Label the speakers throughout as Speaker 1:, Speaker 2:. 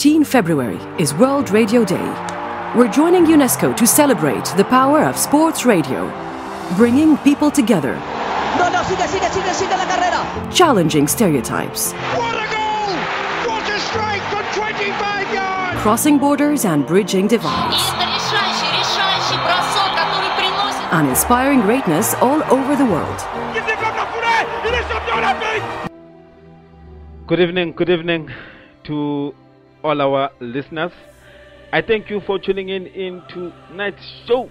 Speaker 1: 13 February is World Radio Day. We're joining UNESCO to celebrate the power of sports radio, bringing people together,
Speaker 2: no, no, sigue, sigue, sigue,
Speaker 1: challenging stereotypes, crossing borders and bridging divides, and inspiring greatness all over the world.
Speaker 3: Good evening, good evening to all our listeners. I thank you for tuning in into tonight's show.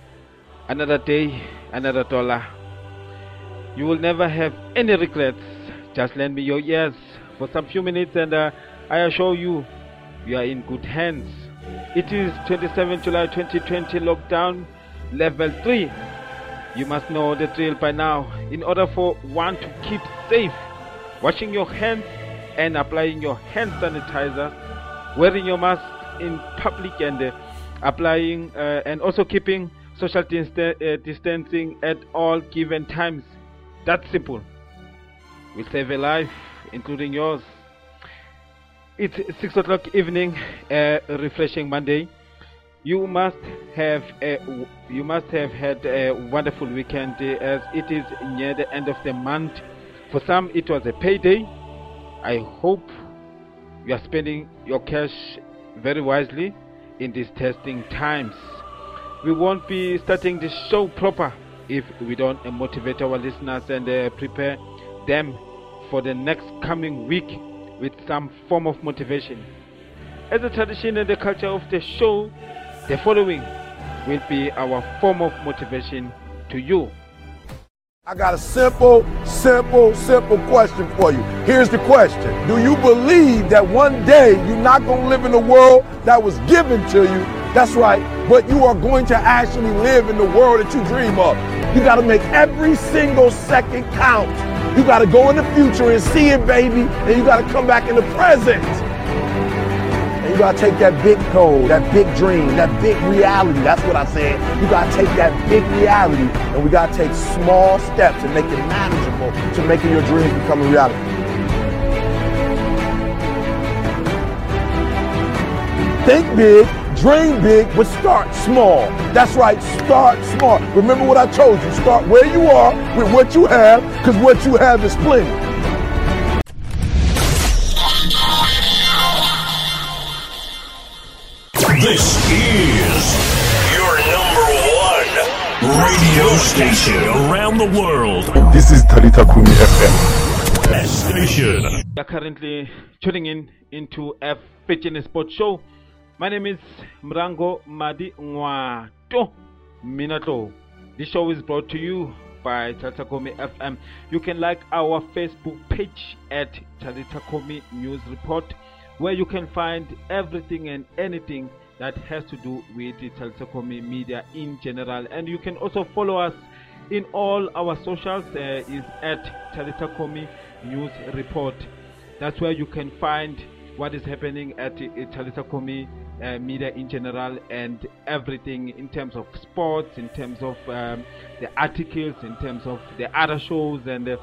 Speaker 3: Another day, another dollar. You will never have any regrets. Just lend me your ears for some few minutes, and uh, I assure you, you are in good hands. It is 27 July 2020 lockdown level 3. You must know the drill by now. In order for one to keep safe, washing your hands and applying your hand sanitizer, wearing your mask in public and uh, applying uh, and also keeping social uh, distancing at all given times. That's simple. Will save a life, including yours. It's six o'clock evening, uh, refreshing Monday. You must have a, you must have had a wonderful weekend uh, as it is near the end of the month. For some, it was a payday. I hope you are spending your cash very wisely in these testing times. We won't be starting the show proper if we don't motivate our listeners and uh, prepare them for the next coming week with some form of motivation. As a tradition and the culture of the show, the following will be our form of motivation to you.
Speaker 4: I got a simple, simple, simple question for you. Here's the question Do you believe that one day you're not going to live in a world that was given to you? That's right, but you are going to actually live in the world that you dream of. You got to make every single second count. You got to go in the future and see it, baby, and you got to come back in the present. Gotta take that big goal, that big dream, that big reality. That's what I said. You gotta take that big reality and we gotta take small steps and make it manageable to making your dreams become a reality. Think big, dream big, but start small. That's right, start small. Remember what I told you. Start where you are with what you have, because what you have is plenty.
Speaker 5: This is your number one radio station around the world.
Speaker 6: This is Talita Kumi FM.
Speaker 5: Station.
Speaker 3: You are currently tuning in into a fitness sport show. My name is Mrango Madi Ngwato Minato. This show is brought to you by Talitakomi FM. You can like our Facebook page at Talitakomi News Report, where you can find everything and anything that has to do with the Talitakomi media in general. And you can also follow us in all our socials. Uh, is at Talitakomi News Report. That's where you can find what is happening at Talitakomi uh, media in general and everything in terms of sports, in terms of um, the articles, in terms of the other shows, and uh,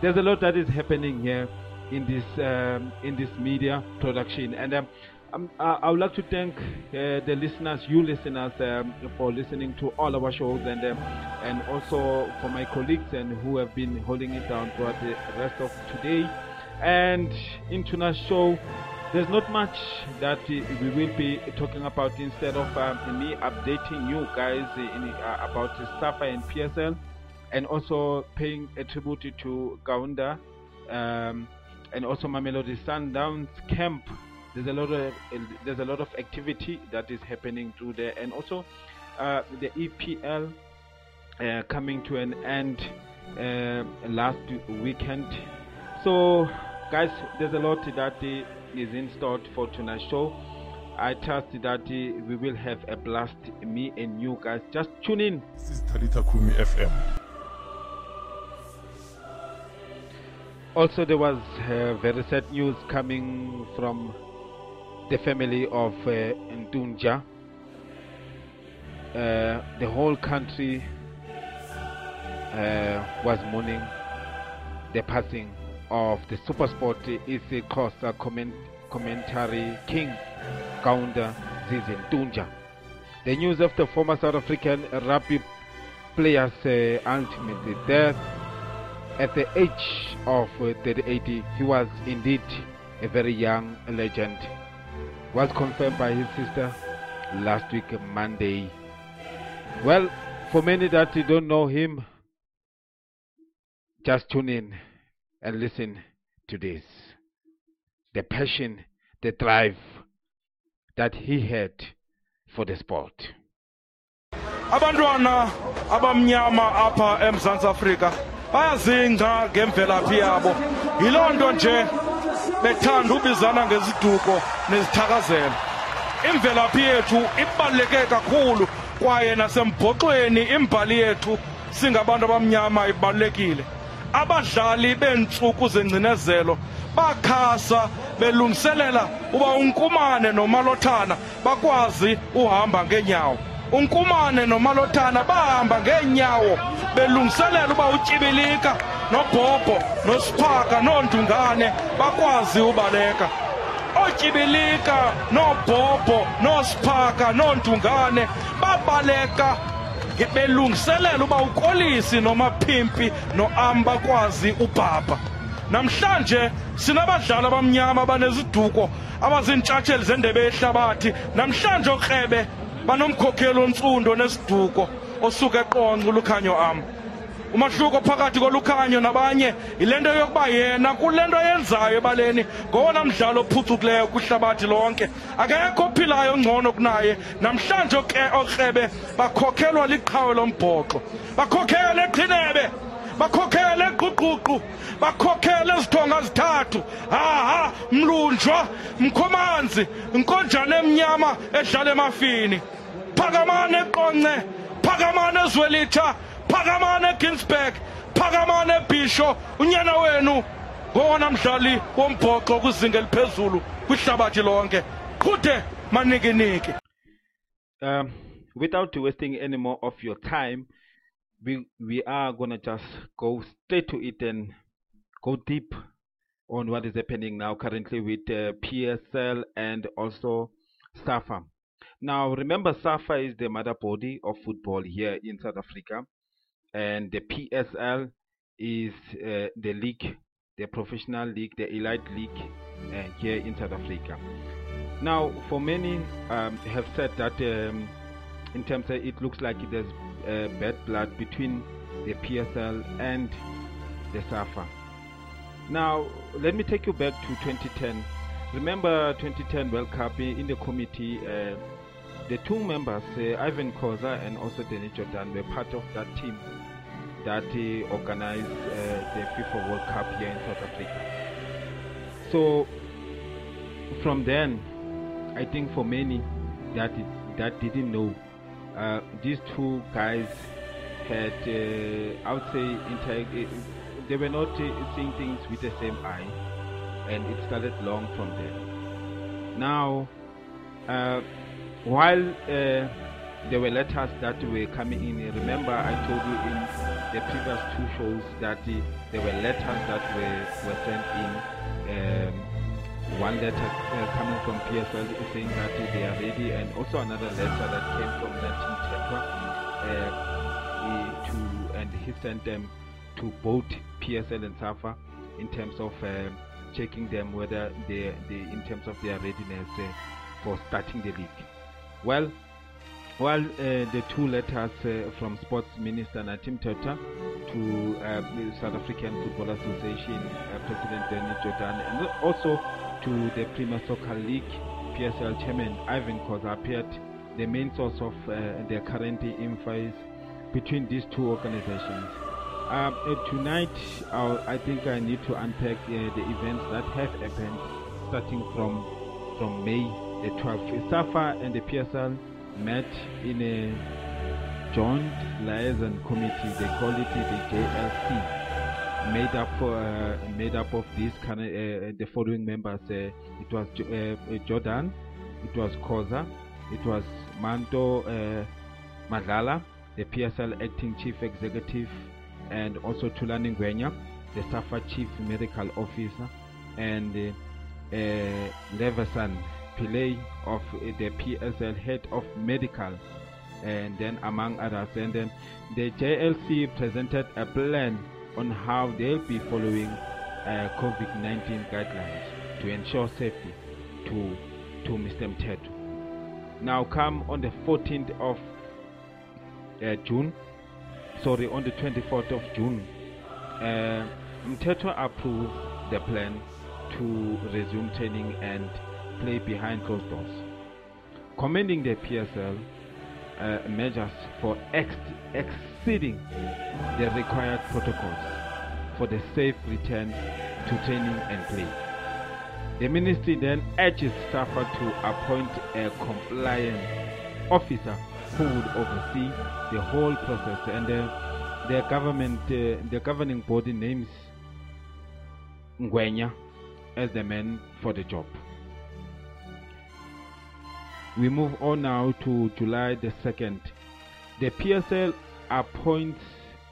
Speaker 3: there's a lot that is happening here in this um, in this media production. And um, um, I I would like to thank uh, the listeners, you listeners, um, for listening to all our shows, and um, and also for my colleagues and who have been holding it down throughout the rest of today. And in tonight's show, there's not much that uh, we will be talking about instead of um, me updating you guys in, uh, about Safa and PSL, and also paying a tribute to Kaunda um, and also Mamelodi Sundowns camp. There's a lot of there's a lot of activity that is happening through there, and also uh, the EPL uh, coming to an end uh, last weekend. So, guys, there's a lot that is in store for tonight's show. I trust that we will have a blast, me and you guys. Just tune in.
Speaker 6: This is Talita Kumi FM.
Speaker 3: Also, there was uh, very sad news coming from the family of uh, Ntunja. Uh, the whole country uh, was mourning the passing of the Supersport East Coast comment, commentary king, Kaunda Zizintunja. The news of the former South African rugby player's uh, ultimate death at the age of uh, 38, he was indeed a very young legend, was confirmed by his sister last week, Monday. Well, for many that don't know him, just tune in and listen to this. The passion, the drive that he had for the sport.
Speaker 7: abantwana abamnyama apha emzantsi afrika bayazingca ngemvelaphi yabo yiloo nto nje bethanda ubizana ngeziduko nezithakazelo. Imvelaphi yethu ibaluleke kakhulu kwaye nasembhoxweni imbali yethu singabantu abamnyama ibalulekile. Abadlali beentsuku zengcinezelo bakhasa belungiselela uba unkumane nomalothana bakwazi uhamba ngeenyawo. Unkumane nomalothana bahamba ngeenyawo belungiselela uba utyibilika nobhobho nosiphaka noondungane bakwazi ubaleka. Ootyibilika noobhobho noosiphaka noondungane babaleka belungiselela uba ukolisi nomaphimpi noam bakwazi ubhabha. Namhlanje sinabadlali abamnyama abaneziduko abaziintshatsheli zendebe yehlabathi. Namhlanje okrebe banomkhokheli ontsundo nesiduko osuka eqonce ulukhanyo am umahluko phakathi kolukhanyo nabanye yile nto yokuba yena kule nto yenzayo ebaleni ngowona mdlalo ophucukileyo kwihlabathi lonke. Akekho ophilayo ngcono kunaye. Namhlanje okrebe bakhokhelwa liqhawe lombhoxo bakhokhele eqhinebe bakhokhele equququ bakhokhele ezithonga zithathu. Haha mlunjwa mkhomanzi inkonjane emnyama edlala emafini phakamane eqonce phakamane ezwelitha phakamane eginsburg phakamane ebhisho unyana wenu
Speaker 3: Um, without wasting any more of your time, we we are gonna just go straight to it and go deep on what is happening now currently with uh, PSL and also SAFA. Now, remember, SAFA is the mother body of football here in South Africa, and the PSL is uh, the league, the professional league, the elite league uh, here in South Africa. Now, for many um, have said that um, in terms of it looks like there's uh, bad blood between the PSL and the SAFA. Now, let me take you back to 2010. Remember 2010 World Cup in the committee, uh, the two members, uh, Irvin Khoza and also Danny Jordaan, were part of that team that uh, organized uh, the FIFA World Cup here in South Africa. So, from then, I think for many that that didn't know, uh, these two guys had, uh, I would say, inter- they were not uh, seeing things with the same eye, and it started long from there. Now, uh, while uh, there were letters that were coming in, remember I told you in the previous two shows that uh, there were letters that were, were sent in. Um, one letter uh, coming from PSL saying that they are ready, and also another letter that came from Nathi Mthethwa uh, to, and he sent them to both PSL and SAFA in terms of uh, checking them whether they, they in terms of their readiness uh, for starting the league. Well, while uh, the two letters uh, from Sports Minister Natim Tota to uh, the South African Football Association uh, President Danny Jordaan and also to the Premier Soccer League PSL Chairman Irvin Khoza appeared, the main source of uh, the current infights between these two organizations. Um, uh, tonight, uh, I think I need to unpack the events that have happened starting from from May the 12th. SAFA and the PSL met in a joint liaison committee. They call it the JLC, made up for, uh, made up of these kind of, uh, the following members. Uh, it was uh, Jordaan, it was Khoza, it was Mato uh, the PSL acting chief executive, and also Thulani Ngwenya, the SAFA chief medical officer, and uh, uh, Lervasen Pillay of the PSL head of medical, and then among others. And then the JLC presented a plan on how they'll be following uh, COVID-19 guidelines to ensure safety to to Mr. Mthethwa. Now come on the 14th of uh, June, sorry, on the 24th of June, uh, Mthethwa approved the plan to resume training and play behind closed doors, commending the PSL uh, measures for ex- exceeding the required protocols for the safe return to training and play. The ministry then urges SAFA to appoint a compliance officer who would oversee the whole process and uh, the government uh, the governing body names Ngwenya as the man for the job. We move on now to July the 2nd. The PSL appoints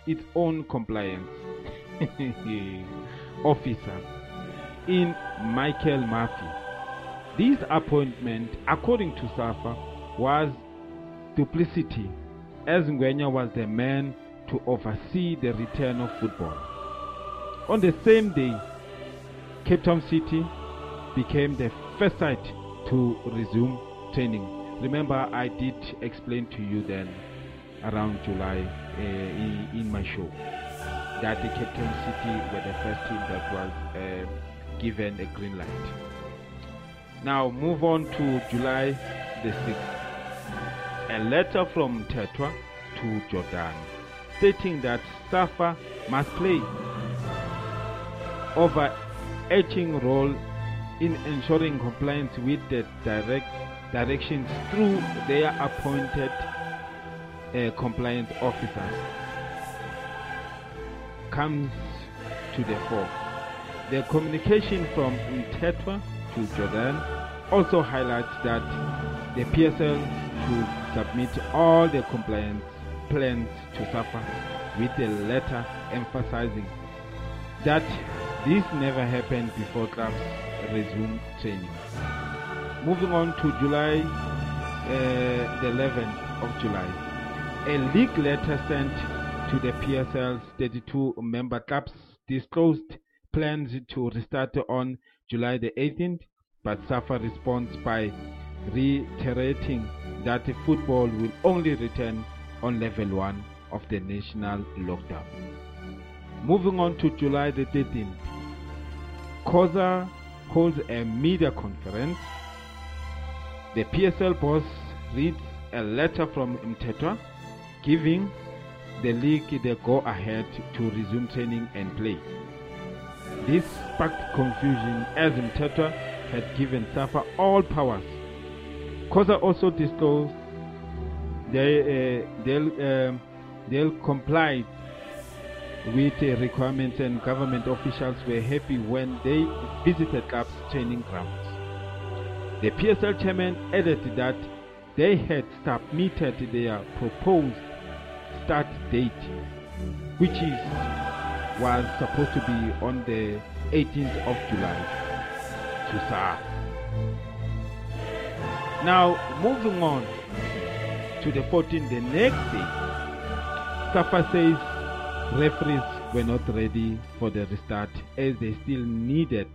Speaker 3: its own compliance officer in Michael Murphy. This appointment, according to SAFA, was duplicity, as Ngwenya was the man to oversee the return of football. On the same day, Cape Town City became the first site to resume training. Remember, I did explain to you then around July uh, in, in, my show that the Cape Town City were the first team that was uh, given a green light. Now, move on to July the 6th. A letter from Mthethwa to Jordaan stating that SAFA must play overarching role in ensuring compliance with the direct directions through their appointed uh, compliance officers comes to the fore. The communication from Mthethwa to Jordaan also highlights that the PSL should submit all the compliance plans to SAFA with a letter emphasizing that this never happened before clubs resumed training. Moving on to July uh, the 11th of July, a league letter sent to the PSL's 32 member clubs disclosed plans to restart on July the 18th, but SAFA responds by reiterating that football will only return on level 1 of the national lockdown. Moving on to July the 13th, Khoza holds a media conference. The PSL boss reads a letter from Mthethwa giving the league the go ahead to resume training and play. This sparked confusion as Mthethwa had given SAFA all powers. Khoza also disclosed they, uh, they'll, um, they'll comply with requirements and government officials were happy when they visited clubs training grounds. The PSL chairman added that they had submitted their proposed start date, which is was supposed to be on the 18th of July to. Now, moving on to the 14th, the next day, SAFA says referees were not ready for the restart as they still needed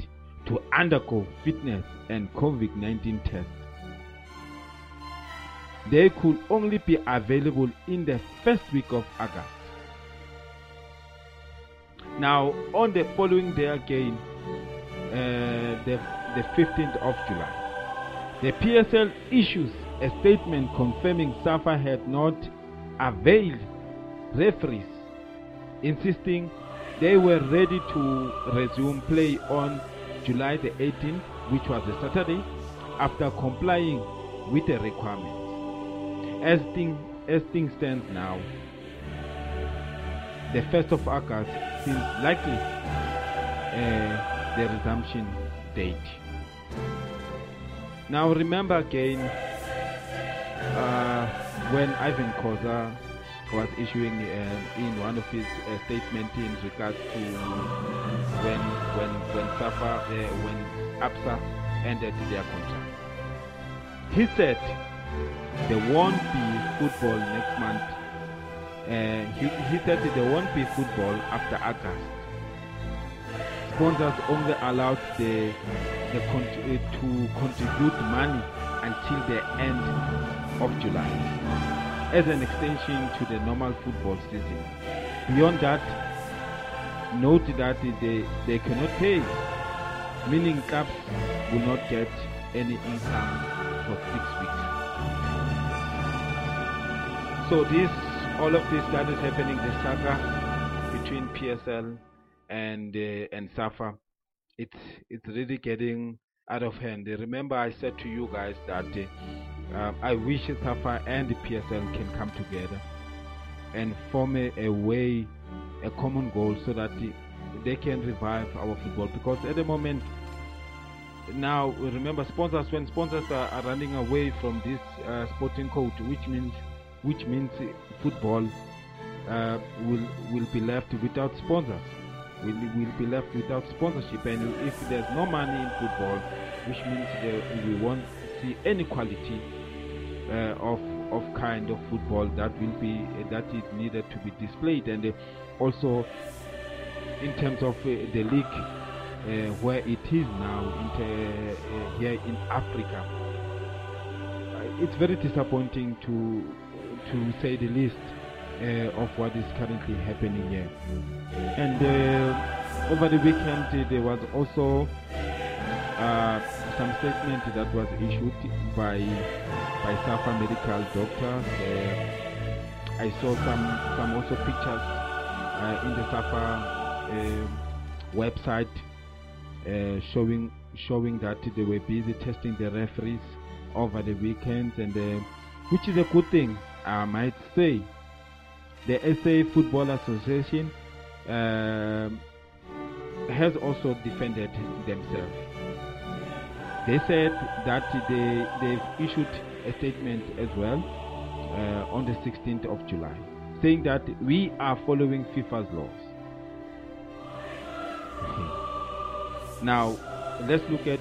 Speaker 3: to undergo fitness and COVID 19 tests. They could only be available in the first week of August. Now, on the following day again, uh, the, the 15th of July, the PSL issues a statement confirming SAFA had not availed referees, insisting they were ready to resume play on July the 18th, which was a Saturday, after complying with the requirements. As, thing, as things stand now, the 1st of August seems likely uh, the resumption date. Now remember again uh, when Irvin Khoza was issuing uh, in one of his uh, statements in regards to when when when Safa uh, when ABSA ended their contract. He said there won't be football next month. Uh, he, he said there won't be football after August. Sponsors only allowed the, the con- uh, to contribute money until the end of July as an extension to the normal football season. Beyond that, note that they, they cannot pay, meaning clubs will not get any income for six weeks. So this, all of this that is happening, the saga between PSL and uh, and SAFA, it's it's really getting out of hand. Remember, I said to you guys that uh, um, I wish SAFA and the PSL can come together and form a, a way, a common goal, so that the, they can revive our football. Because at the moment, now remember sponsors when sponsors are, are running away from this uh, sporting code, which means which means football uh, will will be left without sponsors. Will will be left without sponsorship, and if there's no money in football, which means we won't see any quality uh, of of kind of football that will be uh, that is needed to be displayed, and uh, also in terms of uh, the league uh, where it is now in here in Africa, it's very disappointing to to say the least, uh, of what is currently happening here. And uh, over the weekend, uh, there was also uh, some statement that was issued by by SAFA medical doctors. Uh, I saw some some also pictures uh, in the SAFA website showing showing that they were busy testing the referees over the weekend, and which is a good thing I might say. The SA Football Association um, has also defended themselves. They said that they, they've issued a statement as well uh, on the 16th of July, saying that we are following FIFA's laws. now, let's look at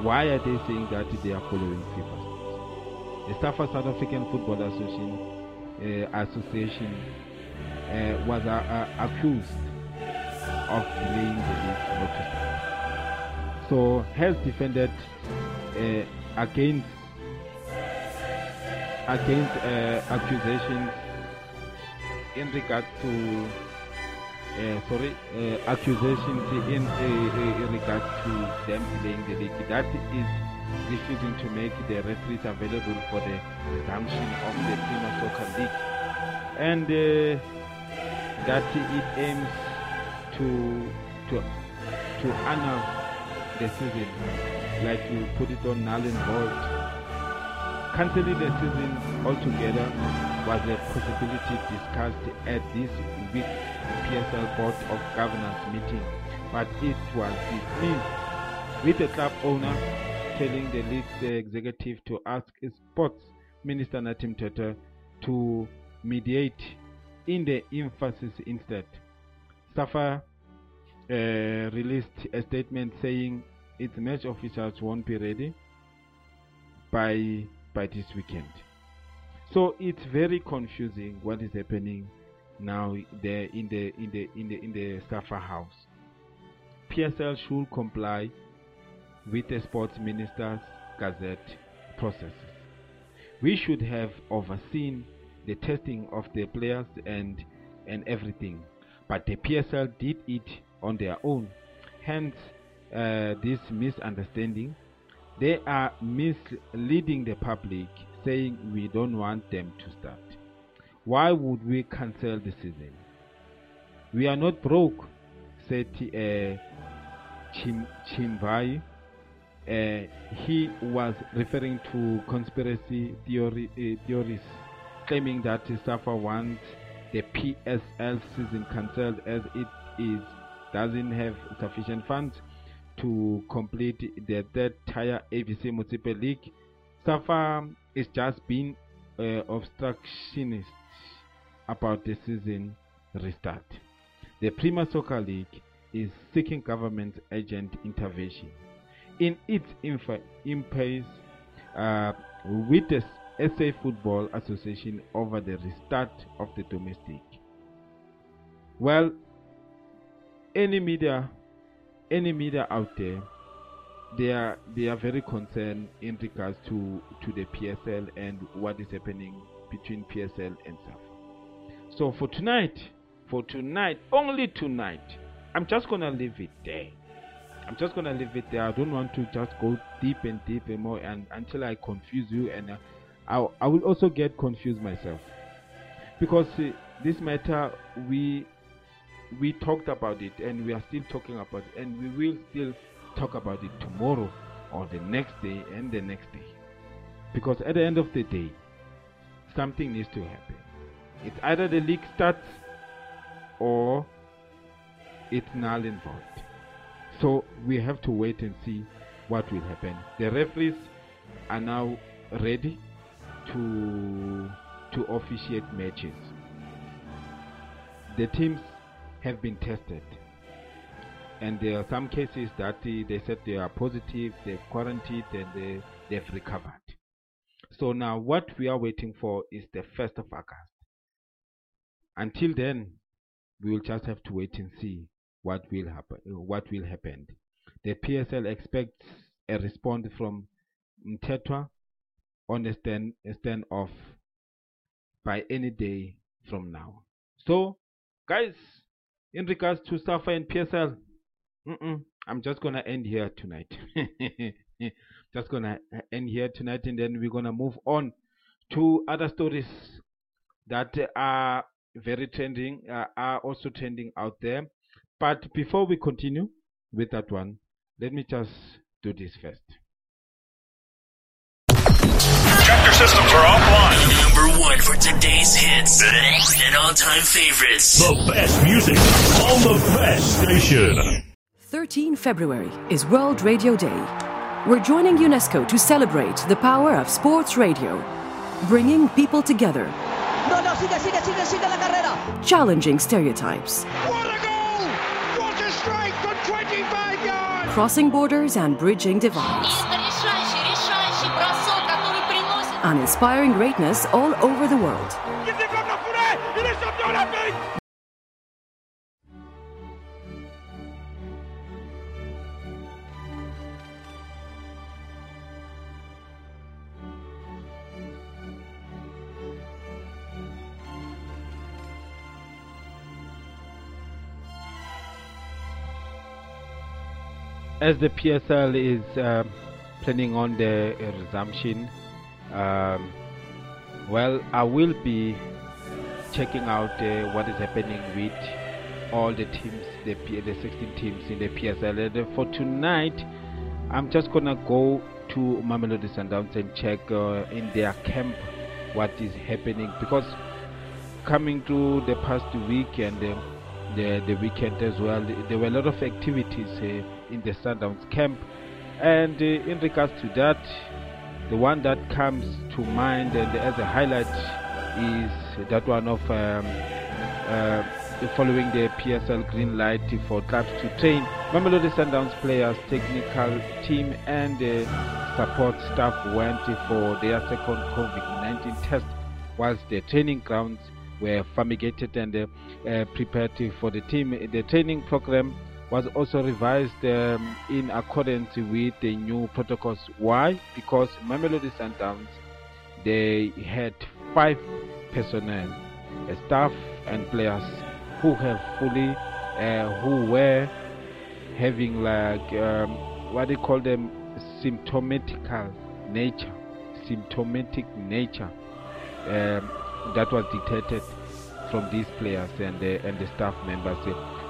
Speaker 3: why are they saying that they are following FIFA's laws. the South African Football Association, uh, Association uh, was uh, uh, accused of delaying the league not to start. So has defended uh, against against uh, accusations in regard to uh, sorry, uh, accusations in, uh, in regard to them delaying the league. That is refusing to make the referees available for the resumption of the Premier Soccer League, and uh, that it aims to to to honor the season, like you put it on null and void. Cancelling the season altogether was a possibility discussed at this week's PSL Board of Governors meeting, but it was dismissed with the club owner telling the league's executive to ask Sports Minister Nathi Mthethwa to mediate in the emphasis instead. SAFA uh, released a statement saying its match officials won't be ready by by this weekend. So it's very confusing what is happening now there in the in the in the in the SAFA house. PSL should comply with the sports minister's gazette processes. We should have overseen the testing of the players and and everything, but the PSL did it on their own. Hence, uh, this misunderstanding. They are misleading the public, saying we don't want them to start. Why would we cancel the season? We are not broke, said uh, Chim- Chimbai uh, he was referring to conspiracy theory, uh, theories, claiming that SAFA wants the PSL season cancelled as it is doesn't have sufficient funds to complete the third tier ABC Motsepe League. SAFA is just being uh, obstructionist about the season restart. The Premier Soccer League is seeking government agent intervention in its impasse uh, with the SA Football Association over the restart of the domestic. Well, any media, any media out there, they are they are very concerned in regards to to the PSL and what is happening between PSL and SAF. So for tonight, for tonight, only tonight, I'm just gonna leave it there. I'm just gonna leave it there. I don't want to just go deep and deep and more and until I confuse you and uh, I I will also get confused myself because uh, this matter we we talked about it and we are still talking about it and we will still talk about it tomorrow or the next day and the next day. Because at the end of the day something needs to happen. It's either the league starts or it's null and void. So we have to wait and see what will happen. The referees are now ready to to officiate matches. The teams have been tested. And there are some cases that uh, they said they are positive they've quarantined and they, they've recovered. So now what we are waiting for is the 1st of august. Until then we will just have to wait and see what will happen what will happen. The psl expects a response from Mthethwa on a stand, a stand off by any day from now. So guys in regards to SAFA and PSL, I'm just gonna end here tonight. just gonna end here tonight, and then we're gonna move on to other stories that are very trending, uh, are also trending out there. But before we continue with that one, let me just do this first.
Speaker 5: One for today's hits and all-time favorites. The best music on the best station.
Speaker 1: 13 February is World Radio Day. We're joining UNESCO to celebrate the power of sports radio, bringing people together.
Speaker 2: No, no, sigue, sigue, sigue, sigue la carrera.
Speaker 1: Challenging stereotypes.
Speaker 8: What a goal! What a strike from 25 yards!
Speaker 1: Crossing borders and bridging divides. And inspiring greatness all over the world.
Speaker 3: as the PSL is uh, planning on the resumption, um, well, I will be checking out uh, what is happening with all the teams, the, P the 16 teams in the PSL. And for tonight, I'm just gonna go to Mamelodi Sundowns and check uh, in their camp what is happening because coming through the past week and uh, the, the weekend as well. There were a lot of activities uh, in the Sundowns camp, and uh, in regards to that, the one that comes to mind and as a highlight is that one of um, uh, following the PSL green light for clubs to train. Mamelodi Sundowns players, technical team, and support staff went for their second COVID-19 test, whilst the training grounds were fumigated and uh, uh, prepared for the team. The training program was also revised um, in accordance with the new protocols. Why? Because Mamelodi Sundowns they had five personnel, staff and players who have fully, uh, who were having like um, what they call them symptomatical nature, symptomatic nature. Um, that was detected from these players and the, and the staff members,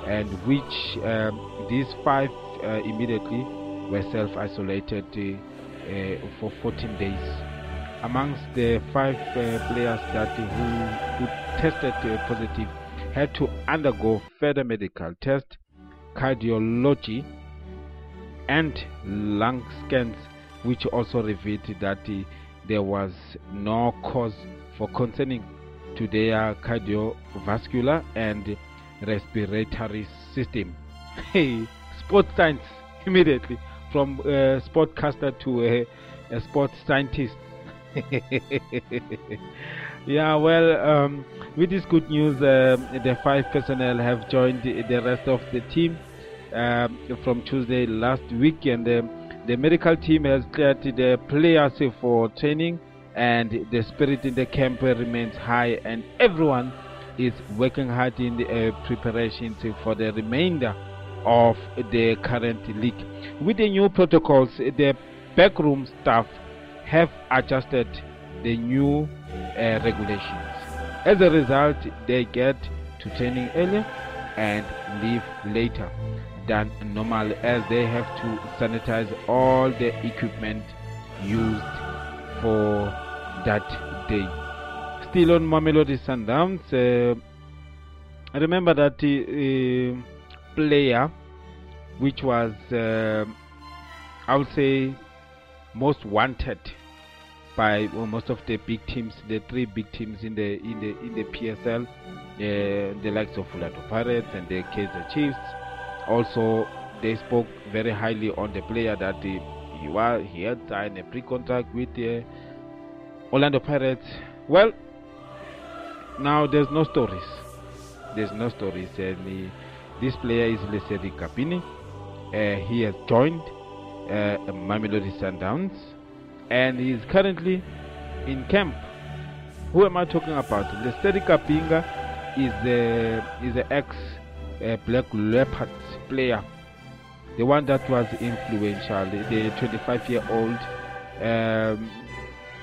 Speaker 3: and which um, these five uh, immediately were self-isolated uh, uh, for 14 days. Amongst the five uh, players that who, who tested uh, positive had to undergo further medical tests, cardiology, and lung scans, which also revealed that there was no cause for concerning to their cardiovascular and respiratory system. Hey, sports science immediately from a sportcaster to a, a sports scientist. yeah, well, um, with this good news, uh, the five personnel have joined the, the rest of the team um, from Tuesday last week, and um, the medical team has cleared the players for training, and the spirit in the camp remains high, and everyone is working hard in the uh, preparations for the remainder of the current league. With the new protocols, the backroom staff have adjusted the new uh, regulations. As a result, they get to training earlier and leave later than normal as they have to sanitize all the equipment used for that day. Still on Mamelodi Sundowns, uh, remember that uh, player which was, uh, I would say, most wanted by well, most of the big teams, the three big teams in the in the in the PSL, uh, the likes of Orlando Pirates and the Kaizer Chiefs. Also, they spoke very highly on the player that he, he was he had signed a pre-contract with the Orlando Pirates. Well, now there's no stories. There's no stories, and this player is Lesedi Kapinga. Uh, he has joined uh, Mamelodi Sundowns and he is currently in camp. Who am I talking about? Lesedi Kapinga is the is the ex uh, Black Leopards player, the one that was influential, the 25 year old. Um,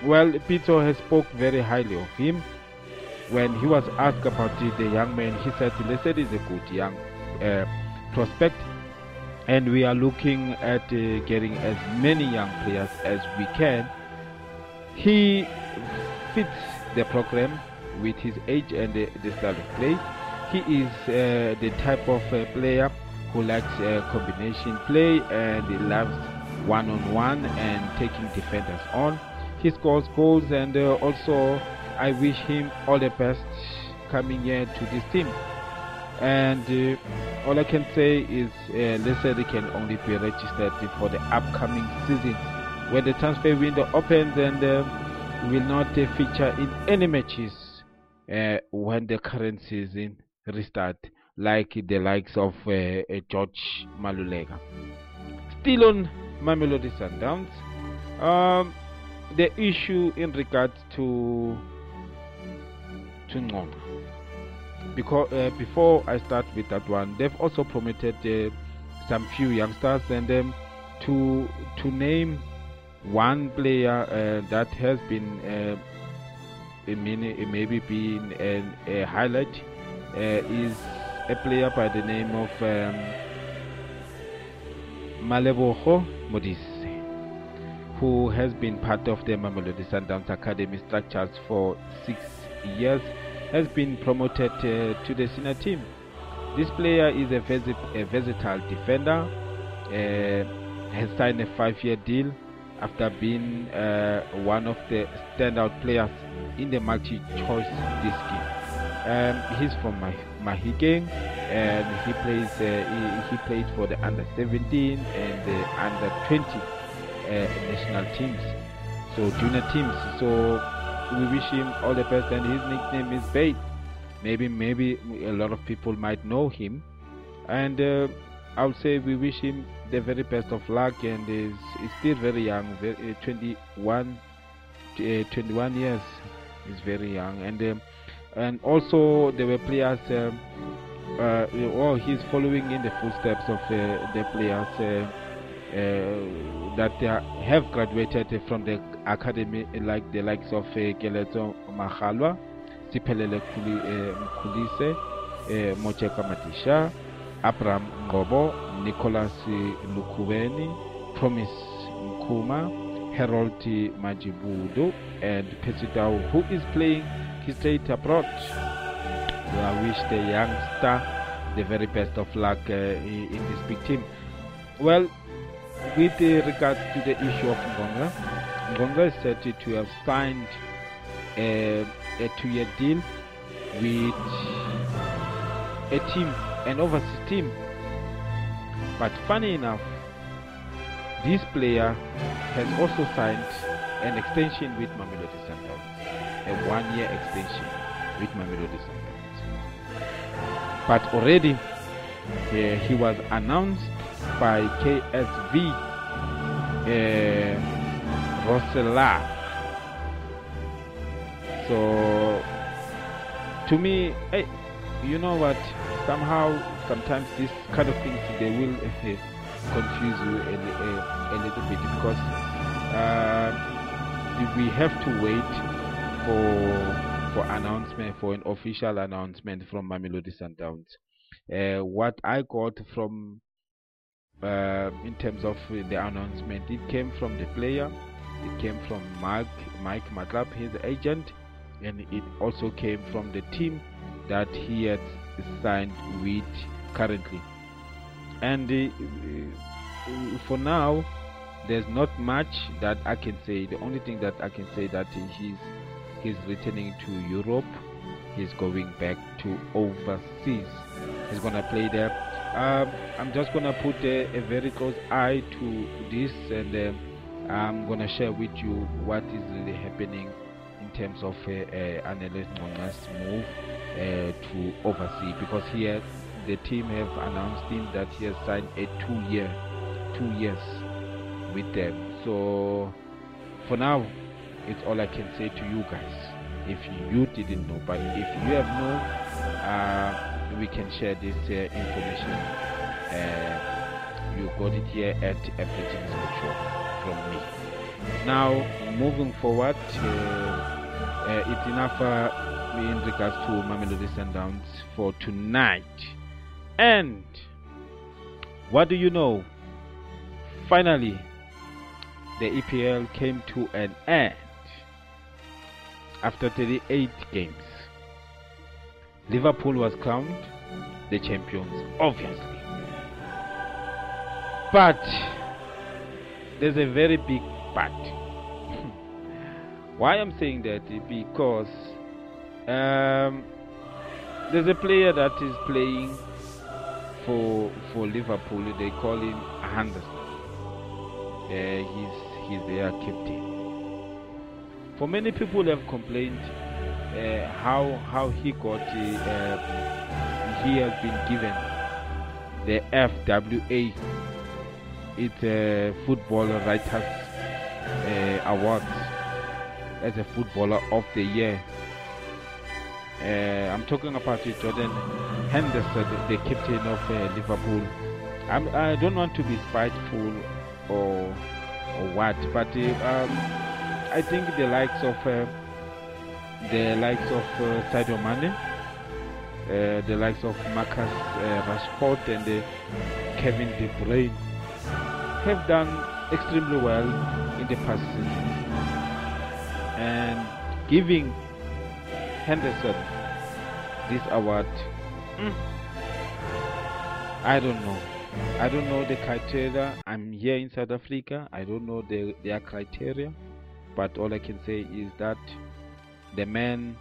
Speaker 3: well, Pitso has spoke very highly of him. When he was asked about the young man, he said Lesedi is a good young uh, prospect and we are looking at uh, getting as many young players as we can. He fits the program with his age and the, the style of play. He is uh, the type of uh, player who likes uh, combination play and he loves one-on-one and taking defenders on. He scores goals and uh, also I wish him all the best coming here to this team and uh, all I can say is uh, Lesedi can only be registered for the upcoming season when the transfer window opens and uh, will not uh, feature in any matches uh, when the current season restarts, like the likes of uh, uh, George Maluleka. Still on Mamelodi Sundowns, um, the issue in regards to because uh, before I start with that one, they've also promoted uh, some few youngsters and um, to to name one player uh, that has been uh, maybe been a, a highlight uh, is a player by the name of um, Malebogo Modise who has been part of the Mamelodi Sundowns Academy structures for six years has been promoted uh, to the senior team. This player is a, a versatile defender, uh, has signed a five-year deal after being uh, one of the standout players in the multi-choice disc game. Um, he's from Mahikeng and he plays uh, he, he, played for the under 17 and the under 20 uh, national teams so junior teams so we wish him all the best and his nickname is Bait. Maybe maybe a lot of people might know him. And uh, I would say we wish him the very best of luck and is, is still very young, very, uh, 21, uh, 21 years. Is very young. And um, and also there were players um, uh, oh he's following in the footsteps of uh, the players uh, uh, that have graduated from the academy like the likes of uh, Keletso Makgalwa, Siphelele Mkhulise, uh, Motjeka Madisha, Abraham Ngobo, Nicholas Lukhubeni, Promise Mkhuma, Harold Majadibodu, and Percy Tau, who is playing his straight abroad. So I wish the youngster the very best of luck uh, in this big team. Well, with regards to the issue of Ngonga, Ngonga is said to have signed a, a two-year deal with a team, an overseas team. But funny enough, this player has also signed an extension with Mamelodi Sundowns, a one-year extension with Mamelodi Sundowns. But already uh, he was announced by KSV uh, Roeselare. So to me, hey, you know what? Somehow, sometimes these kind of things they will uh, confuse you a, a, a, little bit because uh, we have to wait for for announcement for an official announcement from Mamelodi Sundowns. Uh, what I got from uh, in terms of the announcement, it came from the player, it came from Mike Mike Makaab, his agent, and it also came from the team that he had signed with currently. And uh, for now, there's not much that I can say. The only thing that I can say that he's he's returning to Europe. He's going back to overseas. He's gonna play there. Um, I'm just gonna put a, a, very close eye to this, and uh, I'm gonna share with you what is really happening in terms of uh, uh, move uh, to oversee because here the team have announced him that he has signed a two-year, two years with them. So for now, it's all I can say to you guys. If you didn't know, but if you have known, uh, we can share this uh, information. Uh, you got it here at Everything Show from me. Now, moving forward, uh, it's enough in regards to Mamelodi Sundowns for tonight. And what do you know? Finally, the EPL came to an end after 38 games. Liverpool was crowned the champions, obviously. But there's a very big but. Why I'm saying that is because um, there's a player that is playing for for Liverpool. They call him Henderson. Uh, he's he's their captain for many people have complained uh, how how he got uh, he has been given the FWA it's a football writers uh, award as a footballer of the year. Uh, I'm talking about Jordan Henderson the captain of uh, Liverpool. I'm, I do not want to be spiteful or or what but um, I think the likes of the likes of uh, Sadio Mane, uh, the likes of Marcus uh, Rashford and uh, Kevin De Bruyne have done extremely well in the past season. And giving Henderson this award, mm, I don't know. I don't know the criteria. I'm here in South Africa. I don't know the, their criteria but all I can say is that the man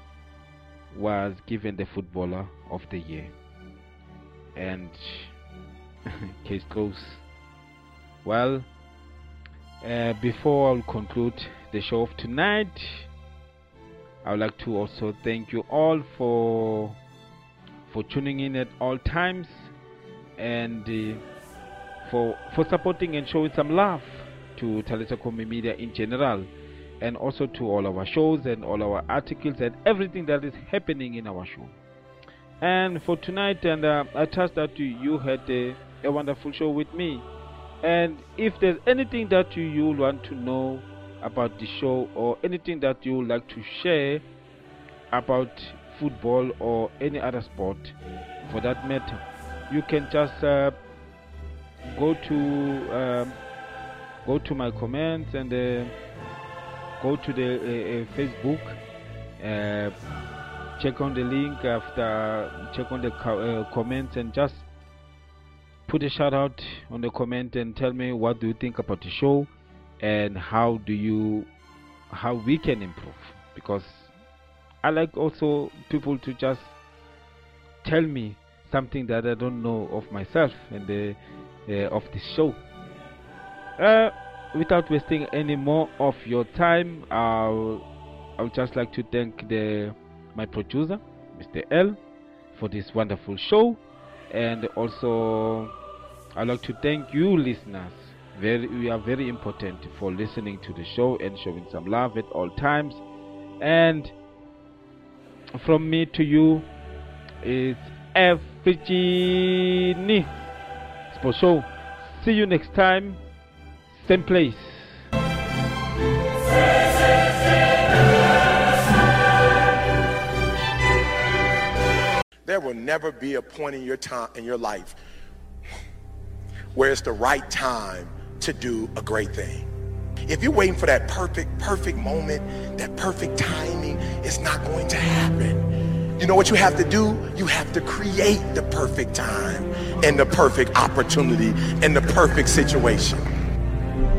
Speaker 3: was given the footballer of the year. And case closed well uh, before I'll conclude the show of tonight I would like to also thank you all for for tuning in at all times and uh, for for supporting and showing some love to Thalisa Kumi Media in general and also to all our shows and all our articles and everything that is happening in our show. And for tonight, and uh, I trust that you, you had a, a, wonderful show with me. And if there's anything that you, you want to know about the show or anything that you would like to share about football or any other sport for that matter, you can just uh, go to um, go to my comments and. Uh, go to the uh, uh, Facebook, uh, check on the link after check on the co comments and just put a shout out on the comment and tell me what do you think about the show and how do you how we can improve. Because I like also people to just tell me something that I don't know of myself and the uh, of the show. Uh, without wasting any more of your time, I'll, I would just like to thank the my producer, Mr. L, for this wonderful show, and also I'd like to thank you, listeners. Very, we are very important for listening to the show and showing some love at all times. And from me to you is F. Virginie Sports Show. See you next time, same place.
Speaker 4: There will never be a point in your time in your life where it's the right time to do a great thing. If you're waiting for that perfect, perfect moment, that perfect timing, it's not going to happen. You know what you have to do? You have to create the perfect time and the perfect opportunity and the perfect situation.